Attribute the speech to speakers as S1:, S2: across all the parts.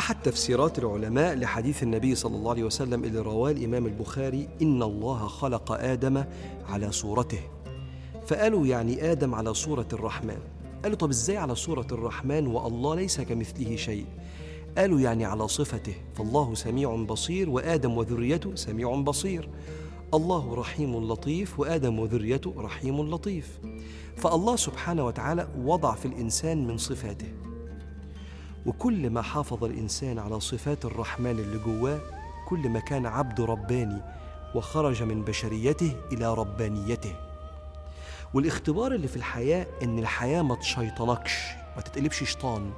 S1: أحد تفسيرات العلماء لحديث النبي صلى الله عليه وسلم اللي رواه الإمام البخاري إن الله خلق آدم على صورته. فقالوا يعني آدم على صورة الرحمن. قالوا طب إزاي على صورة الرحمن والله ليس كمثله شيء؟ قالوا يعني على صفته. فالله سميع بصير وآدم وذريته سميع بصير. الله رحيم لطيف وآدم وذريته رحيم لطيف. فالله سبحانه وتعالى وضع في الإنسان من صفاته. وكل ما حافظ الإنسان على صفات الرحمن اللي جواه كل ما كان عبد رباني وخرج من بشريته إلى ربانيته. والاختبار اللي في الحياة إن الحياة ما تشيطنكش ما تتقلبش شيطان.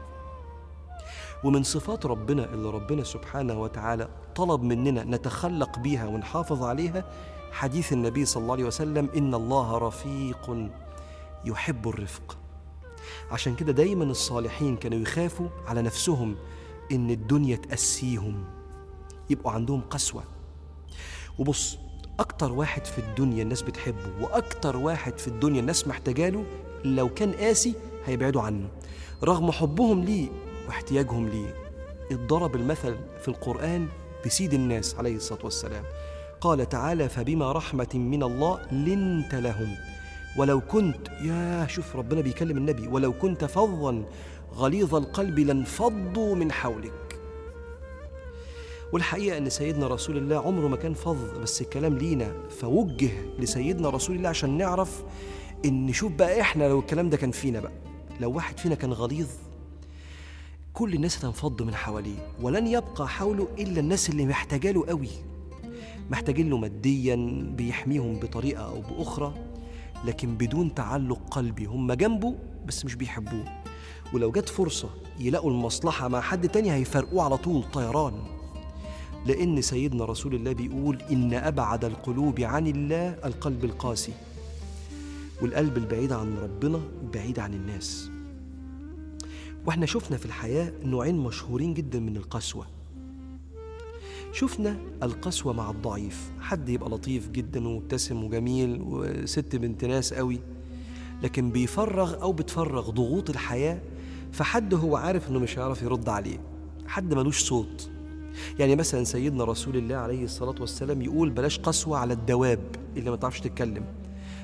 S1: ومن صفات ربنا اللي ربنا سبحانه وتعالى طلب مننا نتخلق بيها ونحافظ عليها حديث النبي صلى الله عليه وسلم إن الله رفيق يحب الرفق. عشان كده دايما الصالحين كانوا يخافوا على نفسهم إن الدنيا تأسيهم يبقوا عندهم قسوة. وبص أكتر واحد في الدنيا الناس بتحبه وأكتر واحد في الدنيا الناس محتاجاله لو كان قاسي هيبعدوا عنه. رغم حبهم ليه واحتياجهم ليه. اتضرب المثل في القرآن بسيد الناس عليه الصلاة والسلام. قال تعالى فبما رحمة من الله لنت لهم. ولو كنت يا شوف ربنا بيكلم النبي. ولو كنت فظا غليظ القلب لانفضوا من حولك. والحقيقة أن سيدنا رسول الله عمره ما كان فظ بس الكلام لينا فوجه لسيدنا رسول الله عشان نعرف إن نشوف بقى إحنا لو الكلام ده كان فينا بقى. لو واحد فينا كان غليظ كل الناس هتنفض من حواليه. ولن يبقى حوله إلا الناس اللي محتاجة له قوي. محتاجين له ماديا بيحميهم بطريقة أو بأخرى. لكن بدون تعلق قلبي. هم جنبه بس مش بيحبوه. ولو جت فرصة يلاقوا المصلحة مع حد تاني هيفرقوه على طول طيران. لأن سيدنا رسول الله بيقول إن أبعد القلوب عن الله القلب القاسي. والقلب البعيد عن ربنا بعيد عن الناس. وإحنا شفنا في الحياة نوعين مشهورين جدا من القسوة. شفنا القسوة مع الضعيف. حد يبقى لطيف جدا ومبتسم وجميل وست بنت ناس قوي لكن بيفرغ أو بتفرغ ضغوط الحياة فحد هو عارف إنه مش هيعرف يرد عليه. حد ملوش صوت. يعني مثلا سيدنا رسول الله عليه الصلاة والسلام يقول بلاش قسوة على الدواب اللي ما تعرفش تتكلم.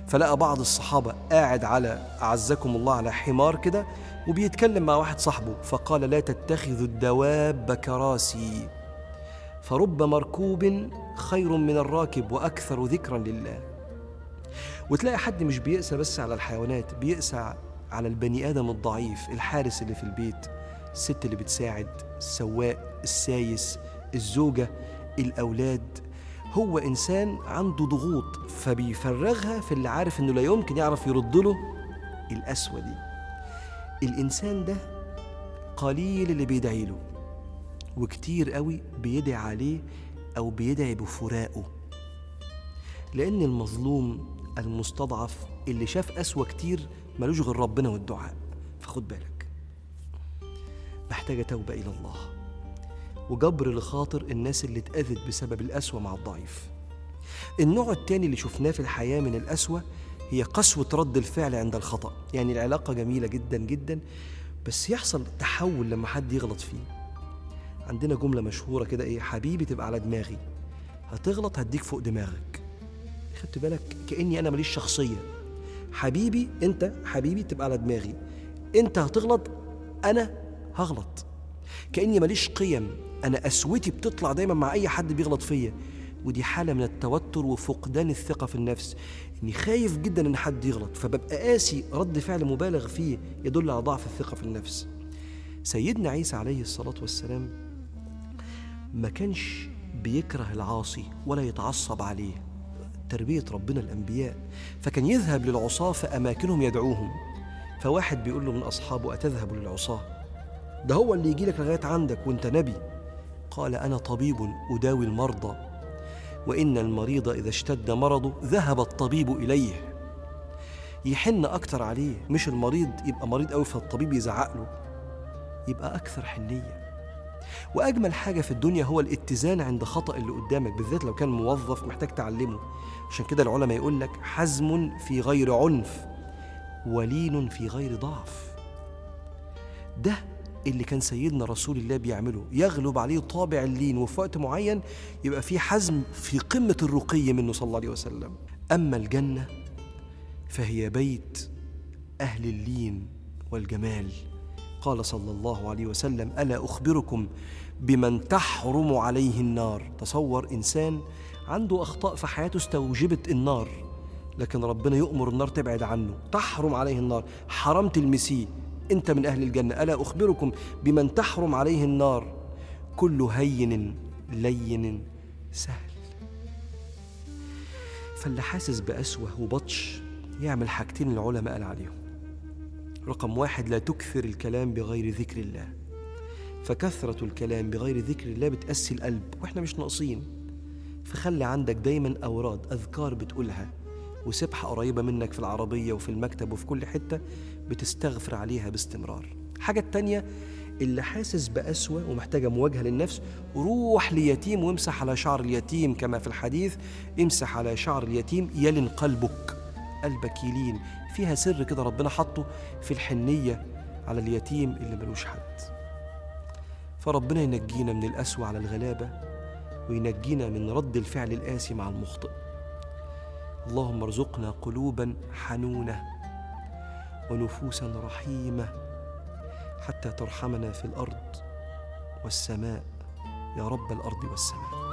S1: فلقى بعض الصحابة قاعد على أعزكم الله على حمار كده وبيتكلم مع واحد صاحبه فقال لا تتخذوا الدواب كراسي. فرب مركوب خير من الراكب وأكثر ذكرا لله. وتلاقي حد مش بيقسى بس على الحيوانات بيقسى على البني آدم الضعيف الحارس اللي في البيت الست اللي بتساعد السواق السايس الزوجة الأولاد. هو إنسان عنده ضغوط فبيفرغها في اللي عارف إنه لا يمكن يعرف يرد له القسوه دي. الإنسان ده قليل اللي بيدعي له. وكتير قوي بيدعي عليه أو بيدعي بفراقه لأن المظلوم المستضعف اللي شاف قسوة كتير ملوش غير ربنا والدعاء. فخد بالك. محتاجة توبة إلى الله. وجبر لخاطر الناس اللي اتأذت بسبب القسوة مع الضعيف. النوع التاني اللي شفناه في الحياة من القسوة هي قسوة رد الفعل عند الخطأ. يعني العلاقة جميلة جدا جدا بس يحصل تحول لما حد يغلط فيه. عندنا جملة مشهورة كده إيه حبيبي تبقى على دماغي هتغلط هديك فوق دماغك. خدت بالك؟ كأني أنا ماليش شخصية. حبيبي أنت حبيبي تبقى على دماغي أنت هتغلط أنا هغلط. كأني ماليش قيم أنا قسوتي بتطلع دايما مع أي حد بيغلط فيا. ودي حالة من التوتر وفقدان الثقة في النفس. إني خايف جدا إن حد يغلط فببقى قاسي رد فعل مبالغ فيه يدل على ضعف الثقة في النفس. سيدنا عيسى عليه الصلاة والسلام ما كانش بيكره العاصي ولا يتعصب عليه. تربية ربنا الأنبياء. فكان يذهب للعصاة في أماكنهم يدعوهم. فواحد بيقول له من أصحابه أتذهب للعصاة؟ ده هو اللي يجي لك لغاية عندك وأنت نبي. قال أنا طبيب أداوي المرضى. وإن المريض إذا اشتد مرضه ذهب الطبيب إليه. يحن أكتر عليه. مش المريض يبقى مريض أوي فالطبيب يزعق له. يبقى أكثر حنية. وأجمل حاجة في الدنيا هو الاتزان عند خطأ اللي قدامك بالذات لو كان موظف محتاج تعلمه. عشان كده العلماء يقول لك حزم في غير عنف ولين في غير ضعف. ده اللي كان سيدنا رسول الله بيعمله. يغلب عليه طابع اللين وفي وقت معين يبقى في حزم في قمة الرقي منه صلى الله عليه وسلم. أما الجنة فهي بيت أهل اللين والجمال. قال صلى الله عليه وسلم ألا أخبركم بمن تحرم عليه النار؟ تصور إنسان عنده أخطاء في حياته استوجبت النار لكن ربنا يؤمر النار تبعد عنه. تحرم عليه النار. حرام تلمسيه. أنت من أهل الجنة. ألا أخبركم بمن تحرم عليه النار؟ كل هين لين سهل. فاللي حاسس بأسوة وبطش يعمل حاجتين العلماء قال عليهم رقم واحد لا تكثر الكلام بغير ذكر الله. فكثرة الكلام بغير ذكر الله بتأسي القلب وإحنا مش ناقصين. فخلي عندك دايما أوراد أذكار بتقولها. وسبحة قريبة منك في العربية وفي المكتب وفي كل حتة بتستغفر عليها باستمرار. حاجة التانية اللي حاسس بأسوة ومحتاجة مواجهة للنفس روح ليتيم وامسح على شعر اليتيم كما في الحديث امسح على شعر اليتيم يلن قلبك. قلبك يلين فيها سر كده ربنا حطه في الحنية على اليتيم اللي ملوش حد. فربنا ينجينا من الأسوأ على الغلابة وينجينا من رد الفعل القاسي مع المخطئ. اللهم ارزقنا قلوبا حنونة ونفوسا رحيمة حتى ترحمنا في الأرض والسماء. يا رب الأرض والسماء.